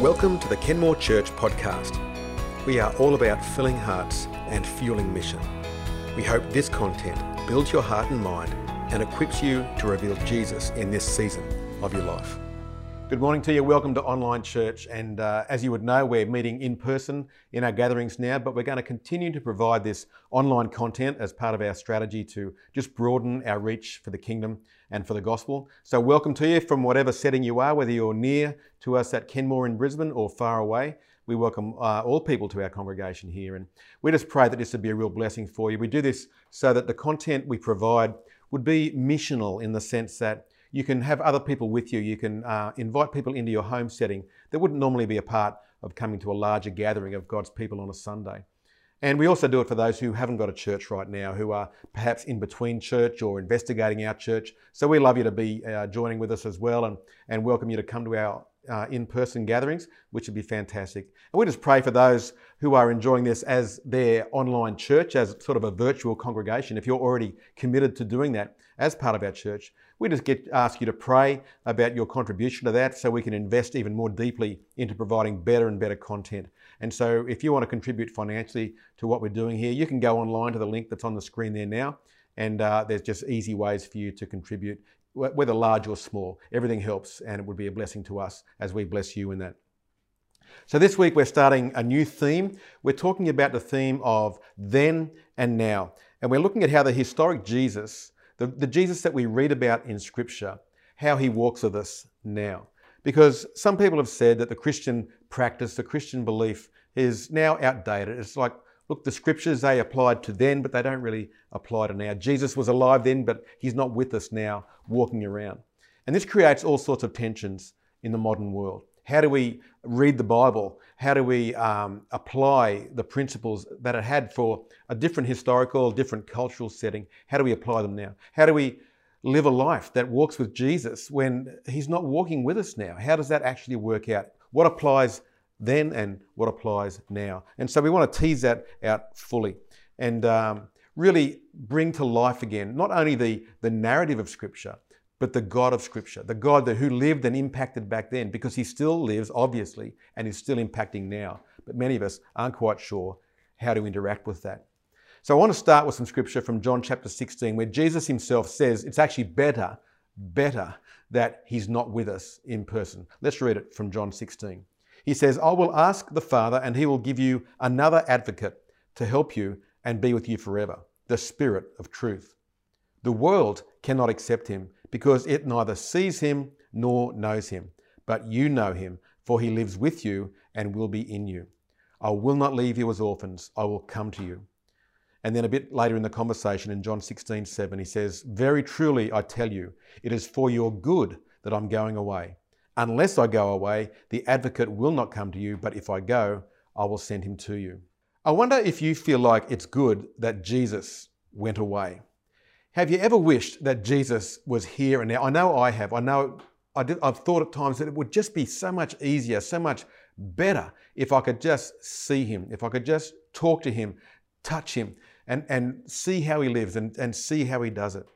Welcome to the Kenmore Church podcast. We are all about filling hearts and fueling mission. We hope this content builds your heart and mind and equips you to reveal Jesus in this season of your life. Good morning to you. Welcome to Online Church. And uh, as you would know, we're meeting in person in our gatherings now, but we're going to continue to provide this online content as part of our strategy to just broaden our reach for the kingdom and for the gospel. So, welcome to you from whatever setting you are, whether you're near to us at Kenmore in Brisbane or far away. We welcome uh, all people to our congregation here. And we just pray that this would be a real blessing for you. We do this so that the content we provide would be missional in the sense that you can have other people with you. You can uh, invite people into your home setting that wouldn't normally be a part of coming to a larger gathering of God's people on a Sunday. And we also do it for those who haven't got a church right now, who are perhaps in between church or investigating our church. So we love you to be uh, joining with us as well and, and welcome you to come to our uh, in person gatherings, which would be fantastic. And we just pray for those who are enjoying this as their online church, as sort of a virtual congregation. If you're already committed to doing that as part of our church, we just get ask you to pray about your contribution to that so we can invest even more deeply into providing better and better content. And so if you want to contribute financially to what we're doing here, you can go online to the link that's on the screen there now. And uh, there's just easy ways for you to contribute, whether large or small. Everything helps, and it would be a blessing to us as we bless you in that. So, this week we're starting a new theme. We're talking about the theme of then and now. And we're looking at how the historic Jesus the, the Jesus that we read about in Scripture, how he walks with us now. Because some people have said that the Christian practice, the Christian belief is now outdated. It's like, look, the scriptures they applied to then, but they don't really apply to now. Jesus was alive then, but he's not with us now, walking around. And this creates all sorts of tensions in the modern world. How do we read the Bible? How do we um, apply the principles that it had for a different historical, different cultural setting? How do we apply them now? How do we live a life that walks with Jesus when He's not walking with us now? How does that actually work out? What applies then and what applies now? And so we want to tease that out fully and um, really bring to life again not only the, the narrative of Scripture, but the God of Scripture, the God who lived and impacted back then, because he still lives, obviously, and is still impacting now. But many of us aren't quite sure how to interact with that. So I want to start with some scripture from John chapter 16, where Jesus himself says it's actually better, better that he's not with us in person. Let's read it from John 16. He says, I will ask the Father, and he will give you another advocate to help you and be with you forever, the Spirit of truth. The world cannot accept him because it neither sees him nor knows him. But you know him, for he lives with you and will be in you. I will not leave you as orphans, I will come to you. And then a bit later in the conversation in John 16, 7, he says, Very truly I tell you, it is for your good that I'm going away. Unless I go away, the advocate will not come to you, but if I go, I will send him to you. I wonder if you feel like it's good that Jesus went away. Have you ever wished that Jesus was here and now? I know I have. I know I I've thought at times that it would just be so much easier, so much better if I could just see him, if I could just talk to him, touch him, and, and see how he lives and, and see how he does it.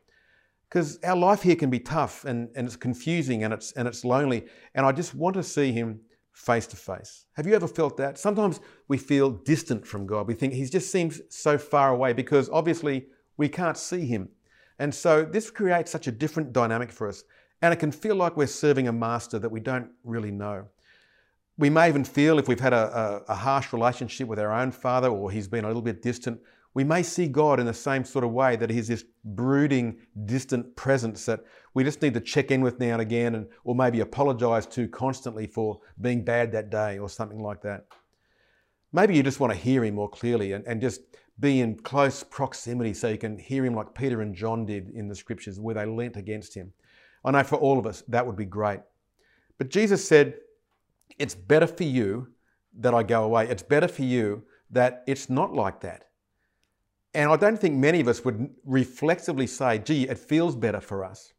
Because our life here can be tough and, and it's confusing and it's, and it's lonely. And I just want to see him face to face. Have you ever felt that? Sometimes we feel distant from God. We think he just seems so far away because obviously we can't see him. And so this creates such a different dynamic for us. And it can feel like we're serving a master that we don't really know. We may even feel if we've had a, a, a, harsh relationship with our own father or he's been a little bit distant, we may see God in the same sort of way that he's this brooding, distant presence that we just need to check in with now and again and, or maybe apologize to constantly for being bad that day or something like that. Maybe you just want to hear him more clearly and, and just be in close proximity so you can hear him like Peter and John did in the scriptures where they leant against him. I know for all of us that would be great. But Jesus said, It's better for you that I go away. It's better for you that it's not like that. And I don't think many of us would reflexively say, gee, it feels better for us.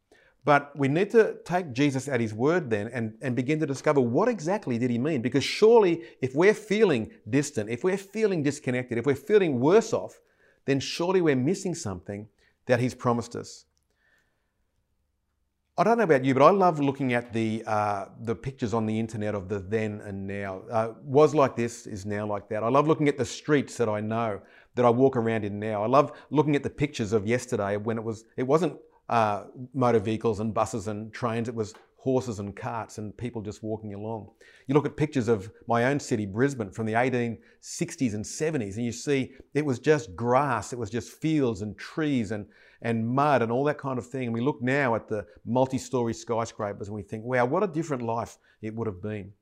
But we need to take Jesus at his word then and, and begin to discover what exactly did he mean? Because surely if we're feeling distant, if we're feeling disconnected, if we're feeling worse off, then surely we're missing something that he's promised us. I don't know about you, but I love looking at the uh, the pictures on the internet of the then and now. Uh, was like this, is now like that. I love looking at the streets that I know that I walk around in now. I love looking at the pictures of yesterday when it was it wasn't uh, motor vehicles and buses and trains. It was horses and carts and people just walking along. You look at pictures of my own city, Brisbane, from the 1860s and 70s, and you see it was just grass, it was just fields and trees and, and mud and all that kind of thing. And we look now at the multi story skyscrapers and we think, wow, what a different life it would have been.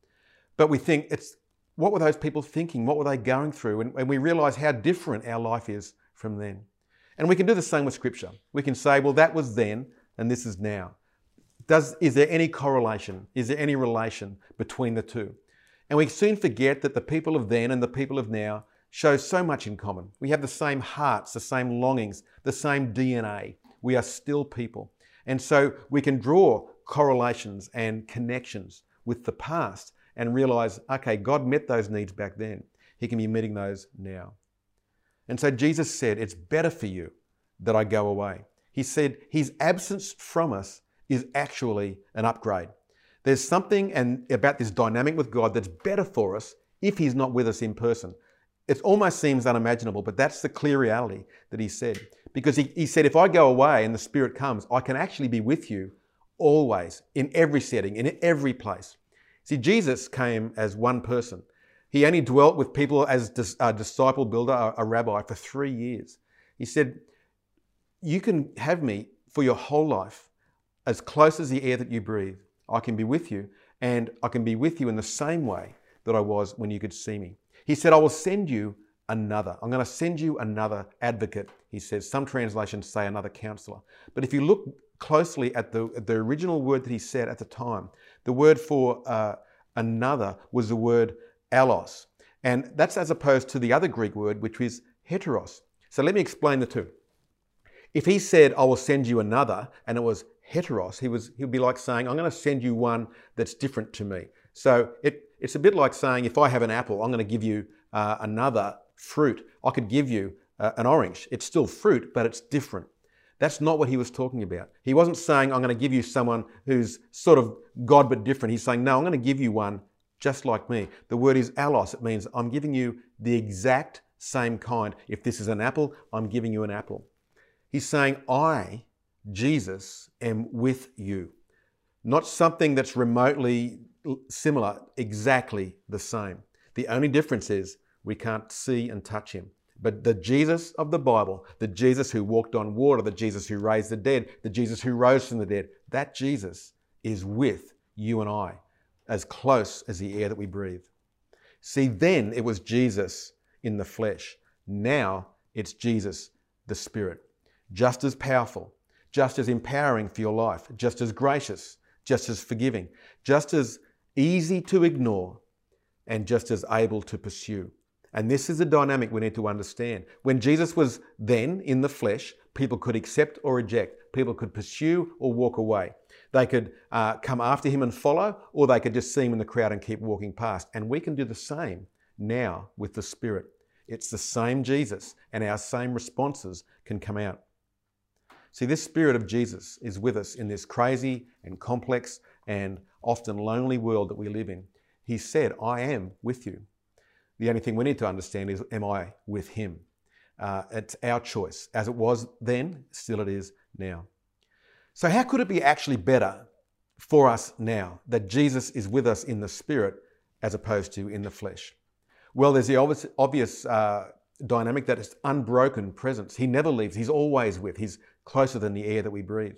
But we think, it's what were those people thinking? What were they going through? And, and we realize how different our life is from then. And we can do the same with Scripture. We can say, well, that was then and this is now. Does, is there any correlation? Is there any relation between the two? And we soon forget that the people of then and the people of now show so much in common. We have the same hearts, the same longings, the same DNA. We are still people. And so we can draw correlations and connections with the past and realize, okay, God met those needs back then. He can be meeting those now. And so Jesus said, It's better for you that I go away. He said, His absence from us is actually an upgrade. There's something and about this dynamic with God that's better for us if He's not with us in person. It almost seems unimaginable, but that's the clear reality that He said. Because He, he said, if I go away and the Spirit comes, I can actually be with you always, in every setting, in every place. See, Jesus came as one person. He only dwelt with people as a disciple builder, a rabbi, for three years. He said, You can have me for your whole life as close as the air that you breathe. I can be with you, and I can be with you in the same way that I was when you could see me. He said, I will send you another. I'm going to send you another advocate, he says. Some translations say another counselor. But if you look closely at the, the original word that he said at the time, the word for uh, another was the word allos. And that's as opposed to the other Greek word, which is heteros. So let me explain the two. If he said, I will send you another, and it was heteros. He was, he'd be like saying, I'm going to send you one that's different to me. So it, it's a bit like saying, if I have an apple, I'm going to give you uh, another fruit. I could give you uh, an orange. It's still fruit, but it's different. That's not what he was talking about. He wasn't saying, I'm going to give you someone who's sort of God but different. He's saying, no, I'm going to give you one just like me. The word is allos. It means I'm giving you the exact same kind. If this is an apple, I'm giving you an apple. He's saying, I Jesus am with you. Not something that's remotely similar, exactly the same. The only difference is we can't see and touch him. But the Jesus of the Bible, the Jesus who walked on water, the Jesus who raised the dead, the Jesus who rose from the dead, that Jesus is with you and I, as close as the air that we breathe. See, then it was Jesus in the flesh. Now it's Jesus, the Spirit. Just as powerful, just as empowering for your life, just as gracious, just as forgiving, just as easy to ignore, and just as able to pursue. And this is a dynamic we need to understand. When Jesus was then in the flesh, people could accept or reject, people could pursue or walk away. They could uh, come after him and follow, or they could just see him in the crowd and keep walking past. And we can do the same now with the Spirit. It's the same Jesus, and our same responses can come out. See, this Spirit of Jesus is with us in this crazy and complex and often lonely world that we live in. He said, I am with you. The only thing we need to understand is, am I with Him? Uh, it's our choice. As it was then, still it is now. So, how could it be actually better for us now that Jesus is with us in the Spirit as opposed to in the flesh? Well, there's the obvious, obvious uh, dynamic unbroken presence. He never leaves, He's always with. He's closer than the air that we breathe.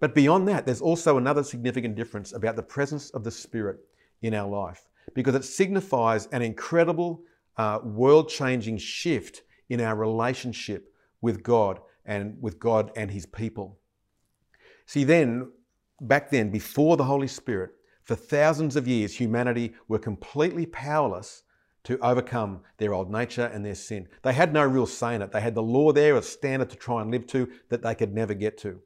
But beyond that, there's also another significant difference about the presence of the Spirit in our life because it signifies an incredible, uh, world changing shift in our relationship with God and with God and His people. See, then, back then, before the Holy Spirit, for thousands of years, humanity were completely powerless to overcome their old nature and their sin. They had no real say in it. They had the law there, a standard to try and live to that they could never get to.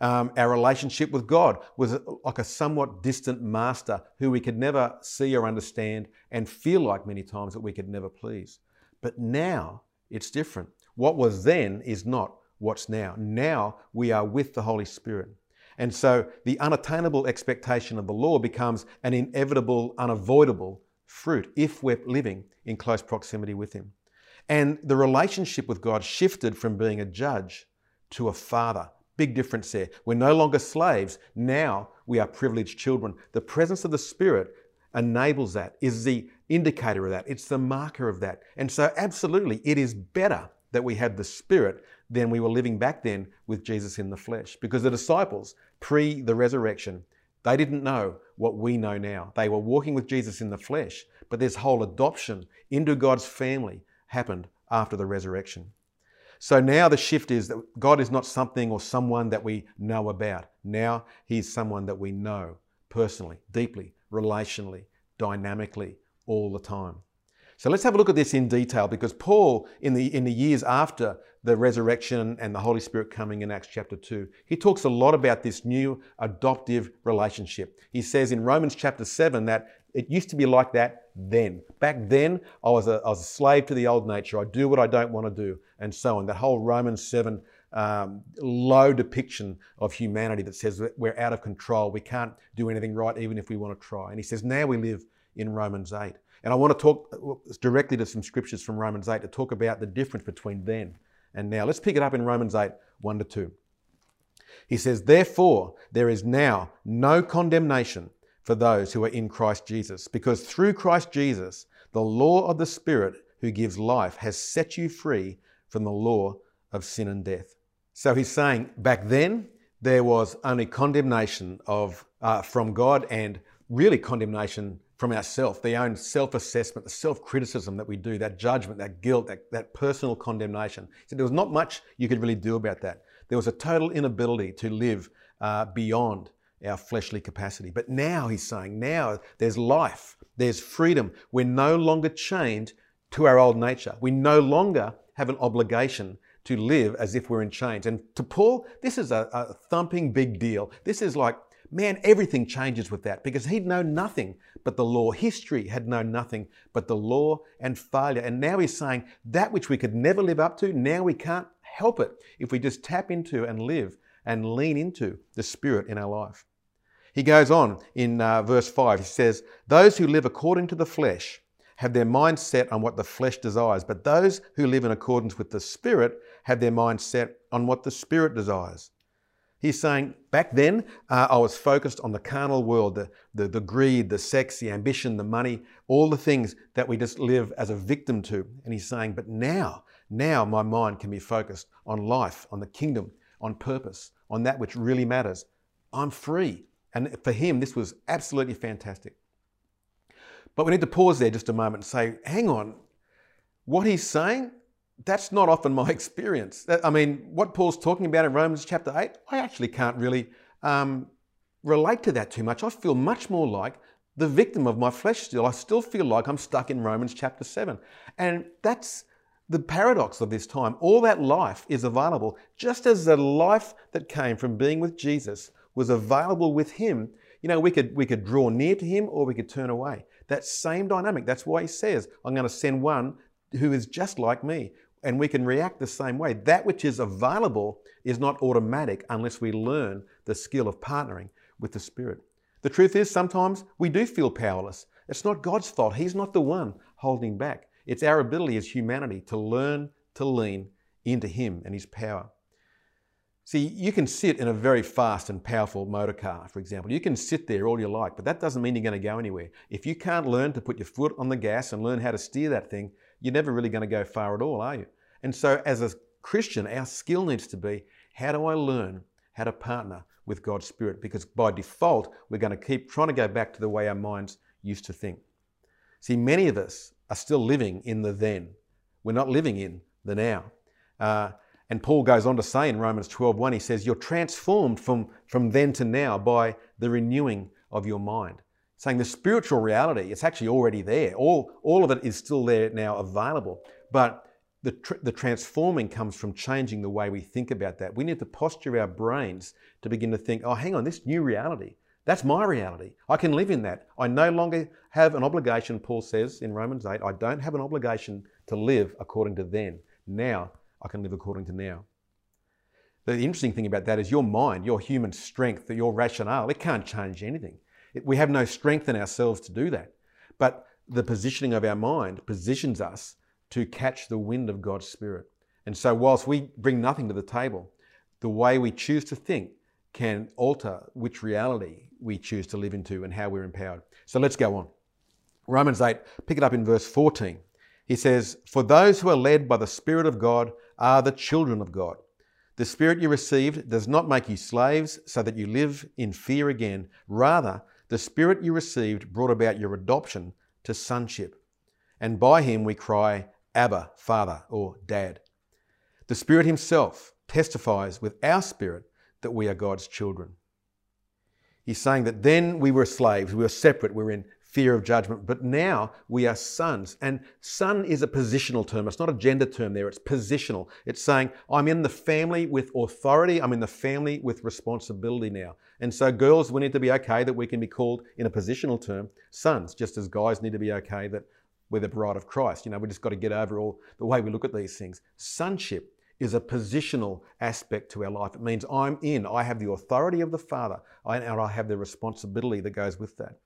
Um, our relationship with God was like a somewhat distant master who we could never see or understand and feel like many times that we could never please. But now it's different. What was then is not what's now. Now we are with the Holy Spirit. And so the unattainable expectation of the law becomes an inevitable, unavoidable fruit if we're living in close proximity with Him. And the relationship with God shifted from being a judge to a father. Big difference there. We're no longer slaves. Now we are privileged children. The presence of the Spirit enables that, is the indicator of that. It's the marker of that. And so, absolutely, it is better that we have the Spirit than we were living back then with Jesus in the flesh. Because the disciples, pre the resurrection, they didn't know what we know now. They were walking with Jesus in the flesh, but this whole adoption into God's family happened after the resurrection. So now the shift is that God is not something or someone that we know about. Now He's someone that we know personally, deeply, relationally, dynamically, all the time. So let's have a look at this in detail because Paul, in the, in the years after the resurrection and the Holy Spirit coming in Acts chapter 2, he talks a lot about this new adoptive relationship. He says in Romans chapter 7 that it used to be like that then. Back then, I was a, I was a slave to the old nature. I do what I don't want to do, and so on. That whole Romans 7 um, low depiction of humanity that says that we're out of control. We can't do anything right, even if we want to try. And he says, now we live in Romans 8. And I want to talk directly to some scriptures from Romans 8 to talk about the difference between then and now. Let's pick it up in Romans 8 1 to 2. He says, Therefore, there is now no condemnation for those who are in Christ Jesus, because through Christ Jesus, the law of the Spirit who gives life has set you free from the law of sin and death. So he's saying back then there was only condemnation of uh, from God and really condemnation from ourselves, the own self assessment, the self criticism that we do, that judgment, that guilt, that, that personal condemnation. So there was not much you could really do about that. There was a total inability to live uh, beyond our fleshly capacity. But now, he's saying, now there's life, there's freedom. We're no longer chained to our old nature. We no longer have an obligation to live as if we're in chains. And to Paul, this is a, a thumping big deal. This is like Man, everything changes with that because he'd known nothing but the law. History had known nothing but the law and failure. And now he's saying that which we could never live up to, now we can't help it if we just tap into and live and lean into the Spirit in our life. He goes on in uh, verse 5, he says, Those who live according to the flesh have their mind set on what the flesh desires, but those who live in accordance with the Spirit have their mind set on what the Spirit desires. He's saying, back then, uh, I was focused on the carnal world, the, the, the greed, the sex, the ambition, the money, all the things that we just live as a victim to. And he's saying, but now, now my mind can be focused on life, on the kingdom, on purpose, on that which really matters. I'm free. And for him, this was absolutely fantastic. But we need to pause there just a moment and say, hang on, what he's saying that's not often my experience. I mean, what Paul's talking about in Romans chapter 8, I actually can't really um, relate to that too much. I feel much more like the victim of my flesh still. I still feel like I'm stuck in Romans chapter 7. And that's the paradox of this time. All that life is available, just as the life that came from being with Jesus was available with Him. You know, we could, we could draw near to Him or we could turn away. That same dynamic. That's why He says, I'm going to send one who is just like me and we can react the same way. That which is available is not automatic unless we learn the skill of partnering with the Spirit. The truth is, sometimes we do feel powerless. It's not God's fault. He's not the one holding back. It's our ability as humanity to learn to lean into Him and His power. See, you can sit in a very fast and powerful motor car, for example. You can sit there all you like, but that doesn't mean you're going to go anywhere. If you can't learn to put your foot on the gas and learn how to steer that thing, you're never really going to go far at all, are you? And so, as a Christian, our skill needs to be how do I learn how to partner with God's Spirit? Because by default, we're going to keep trying to go back to the way our minds used to think. See, many of us are still living in the then. We're not living in the now. Uh, and Paul goes on to say in Romans 12:1, he says, You're transformed from, from then to now by the renewing of your mind. Saying the spiritual reality, it's actually already there. All, all of it is still there now available. But the, tr- the transforming comes from changing the way we think about that. We need to posture our brains to begin to think, oh, hang on, this new reality, that's my reality. I can live in that. I no longer have an obligation, Paul says in Romans 8, I don't have an obligation to live according to then. Now I can live according to now. The interesting thing about that is your mind, your human strength, your rationale, it can't change anything. We have no strength in ourselves to do that. But the positioning of our mind positions us to catch the wind of God's Spirit. And so, whilst we bring nothing to the table, the way we choose to think can alter which reality we choose to live into and how we're empowered. So, let's go on. Romans 8, pick it up in verse 14. He says, For those who are led by the Spirit of God are the children of God. The Spirit you received does not make you slaves so that you live in fear again. Rather, the Spirit you received brought about your adoption to sonship. And by him we cry, Abba, Father, or Dad. The Spirit Himself testifies with our spirit that we are God's children. He's saying that then we were slaves, we were separate, we were in fear of judgment. But now we are sons. And son is a positional term. It's not a gender term there, it's positional. It's saying, I'm in the family with authority, I'm in the family with responsibility now. And so, girls, we need to be okay that we can be called, in a positional term, sons, just as guys need to be okay that we're the bride of Christ. You know, we just got to get over all the way we look at these things. Sonship is a positional aspect to our life. It means I'm in, I have the authority of the Father, and I have the responsibility that goes with that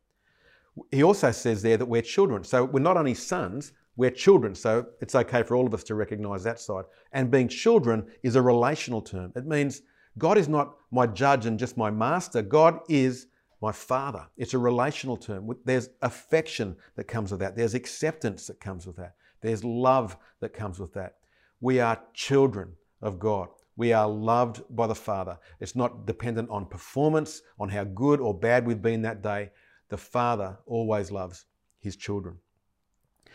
he also says there that we're children. So we're not only sons, we're children. So it's okay for all of us to recognize that side. And being children is a relational term. It means God is not my judge and just my master. God is my father. It's a relational term. There's affection that comes with that. There's acceptance that comes with that. There's love that comes with that. We are children of God. We are loved by the Father. It's not dependent on performance, on how good or bad we've been that day the Father always loves his children.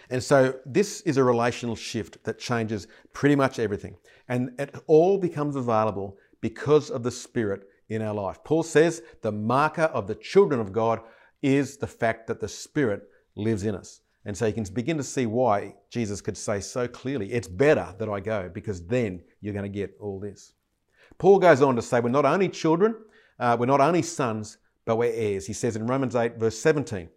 And so this is a relational shift that changes pretty much everything. And it all becomes available because of the Spirit in our life. Paul says the marker of the children of God is the fact that the Spirit lives in us. And so you can begin to see why Jesus could say so clearly, it's better that I go because then you're going to get all this. Paul goes on to say we're not only children, uh, we're not only sons, but we're heirs. He says in Romans 8, verse 17,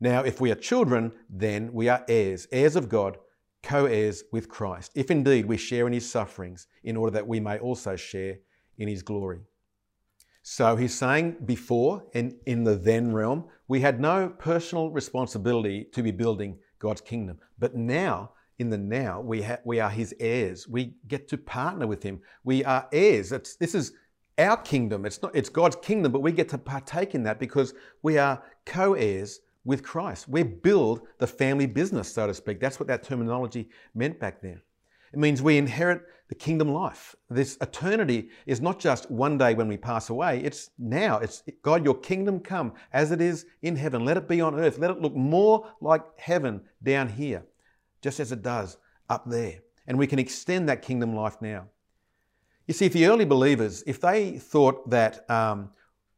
Now, if we are children, then we are heirs, heirs of God, co heirs with Christ, if indeed we share in his sufferings, in order that we may also share in his glory. So he's saying before, in, in the then realm, we had no personal responsibility to be building God's kingdom. But now, in the now, we, ha- we are his heirs. We get to partner with him. We are heirs. It's, this is our kingdom. It's not it's God's kingdom, but we get to partake in that because we are co-heirs with Christ. We build the family business, so to speak. That's what that terminology meant back then. It means we inherit the kingdom life. This eternity is not just one day when we pass away, it's now. It's God, your kingdom come as it is in heaven. Let it be on earth. Let it look more like heaven down here, just as it does up there. And we can extend that kingdom life now. You see, if the early believers, if they thought that, um,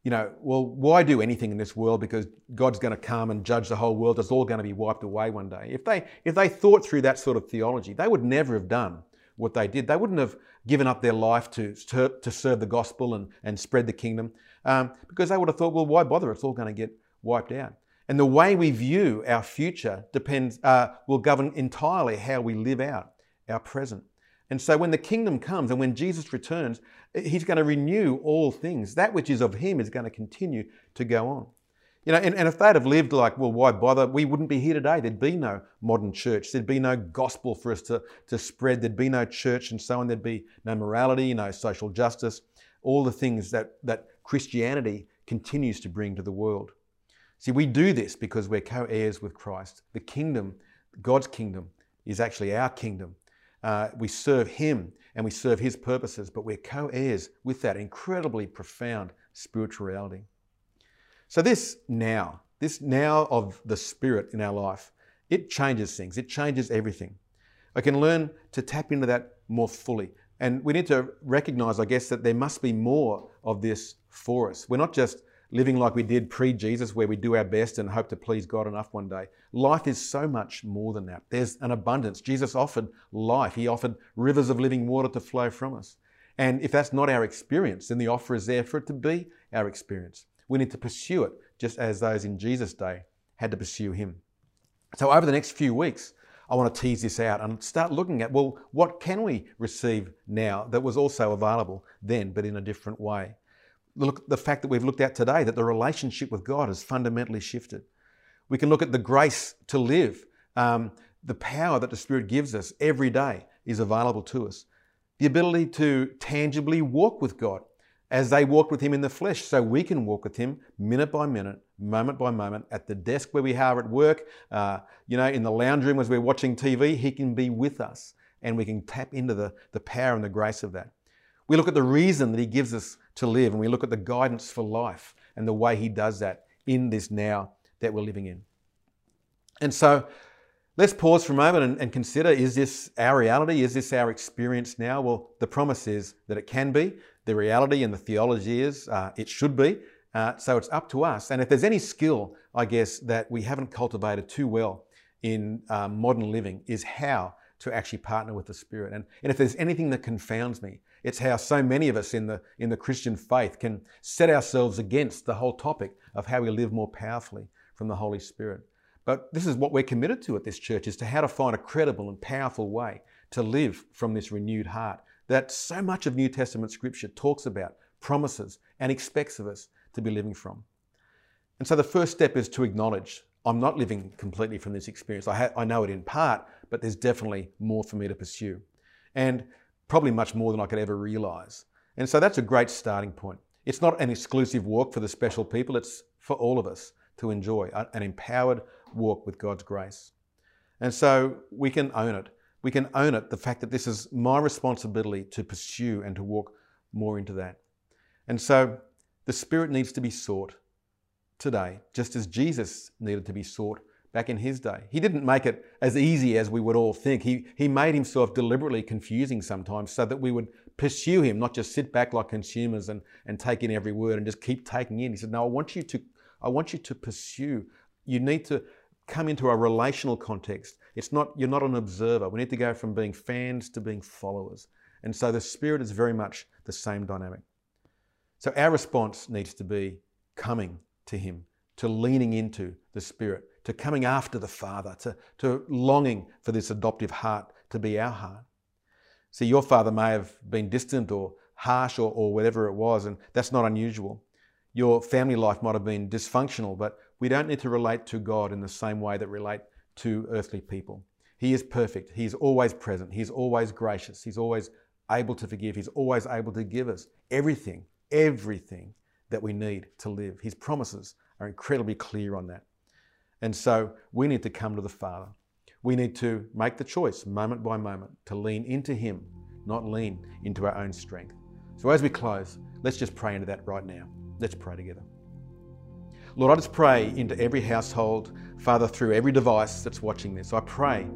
you know, well, why do anything in this world because God's going to come and judge the whole world, it's all going to be wiped away one day. If they, if they thought through that sort of theology, they would never have done what they did. They wouldn't have given up their life to, to, to serve the gospel and, and spread the kingdom um, because they would have thought, well, why bother? It's all going to get wiped out. And the way we view our future depends, uh, will govern entirely how we live out our present. And so when the kingdom comes and when Jesus returns, he's going to renew all things. That which is of him is going to continue to go on. You know, and, and if they'd have lived like, well, why bother? We wouldn't be here today. There'd be no modern church. There'd be no gospel for us to, to spread. There'd be no church and so on. There'd be no morality, no social justice, all the things that, that Christianity continues to bring to the world. See, we do this because we're co heirs with Christ. The kingdom, God's kingdom, is actually our kingdom. Uh, we serve Him and we serve His purposes, but we're co heirs with that incredibly profound spiritual reality. So, this now, this now of the Spirit in our life, it changes things, it changes everything. I can learn to tap into that more fully. And we need to recognize, I guess, that there must be more of this for us. We're not just living like we did pre Jesus, where we do our best and hope to please God enough one day. Life is so much more than that. There's an abundance. Jesus offered life, He offered rivers of living water to flow from us. And if that's not our experience, then the offer is there for it to be our experience. We need to pursue it, just as those in Jesus' day had to pursue Him. So, over the next few weeks, I want to tease this out and start looking at, well, what can we receive now that was also available then, but in a different way? Look, the fact that we've looked at today, that the relationship with God has fundamentally shifted. We can look at the grace to live, um, the power that the Spirit gives us every day is available to us. The ability to tangibly walk with God as they walked with Him in the flesh, so we can walk with Him minute by minute, moment by moment, at the desk where we are at work, uh, you know, in the lounge room as we're watching TV, He can be with us and we can tap into the, the power and the grace of that. We look at the reason that He gives us to live and we look at the guidance for life and the way He does that in this now that we're living in. And so let's pause for a moment and, and, consider is this our reality? Is this our experience now? Well, the promise is that it can be. The reality and the theology is uh, it should be. Uh, so it's up to us. And if there's any skill, I guess, that we haven't cultivated too well in um, modern living, is how to actually partner with the Spirit. And, and if there's anything that confounds me, it's how so many of us in the, in the Christian faith can set ourselves against the whole topic of how we live more powerfully from the Holy Spirit. But this is what we're committed to at this church is to how to find a credible and powerful way to live from this renewed heart that so much of New Testament scripture talks about, promises, and expects of us to be living from. And so the first step is to acknowledge I'm not living completely from this experience. I, ha- I know it in part, but there's definitely more for me to pursue. And probably much more than I could ever realize. And so that's a great starting point. It's not an exclusive walk for the special people, it's for all of us to enjoy an empowered walk with God's grace. And so we can own it. We can own it, the fact that this is my responsibility to pursue and to walk more into that. And so the Spirit needs to be sought today, just as Jesus needed to be sought back in his day. He didn't make it as easy as we would all think. He, he made himself deliberately confusing sometimes so that we would pursue him, not just sit back like consumers and, and take in every word and just keep taking in. He said, No, I want you to I want you to pursue. You need to come into a relational context. It's not, you're not an observer. We need to go from being fans to being followers. And so the Spirit is very much the same dynamic. So our response needs to be coming to Him, to leaning into the Spirit, to coming after the Father, to, to longing for this adoptive heart to be our heart. See, your father may have been distant or harsh or, or whatever it was, and that's not unusual. Your family life might have been dysfunctional, but we don't need to relate to God in the same way that relate to earthly people. He is perfect. He is always present. He's always gracious. He's always able to forgive. He's always able to give us everything, everything that we need to live. His promises are incredibly clear on that. And so we need to come to the Father. We need to make the choice moment by moment to lean into Him, not lean into our own strength. So as we close, let's just pray into that right now. Let's pray together. Lord, I just pray into every household, Father, through every device that's watching this. I pray,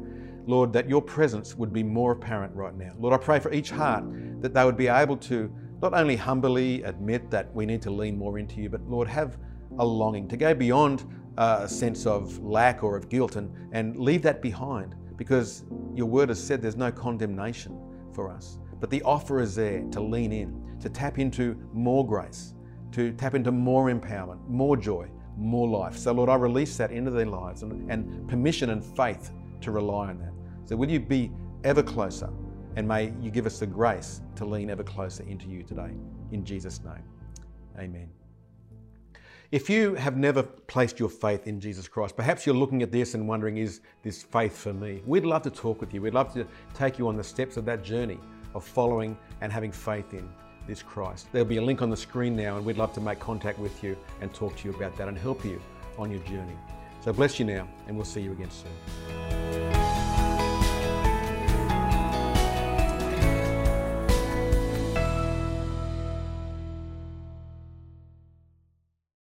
Lord, that your presence would be more apparent right now. Lord, I pray for each heart that they would be able to not only humbly admit that we need to lean more into you, but Lord, have a longing to go beyond a sense of lack or of guilt and, and leave that behind because your word has said there's no condemnation for us. But the offer is there to lean in, to tap into more grace, to tap into more empowerment, more joy, more life. So, Lord, I release that into their lives and, and permission and faith to rely on that. So, will you be ever closer? And may you give us the grace to lean ever closer into you today. In Jesus' name, amen. If you have never placed your faith in Jesus Christ, perhaps you're looking at this and wondering, is this faith for me? We'd love to talk with you. We'd love to take you on the steps of that journey of following and having faith in this Christ. There'll be a link on the screen now, and we'd love to make contact with you and talk to you about that and help you on your journey. So bless you now, and we'll see you again soon.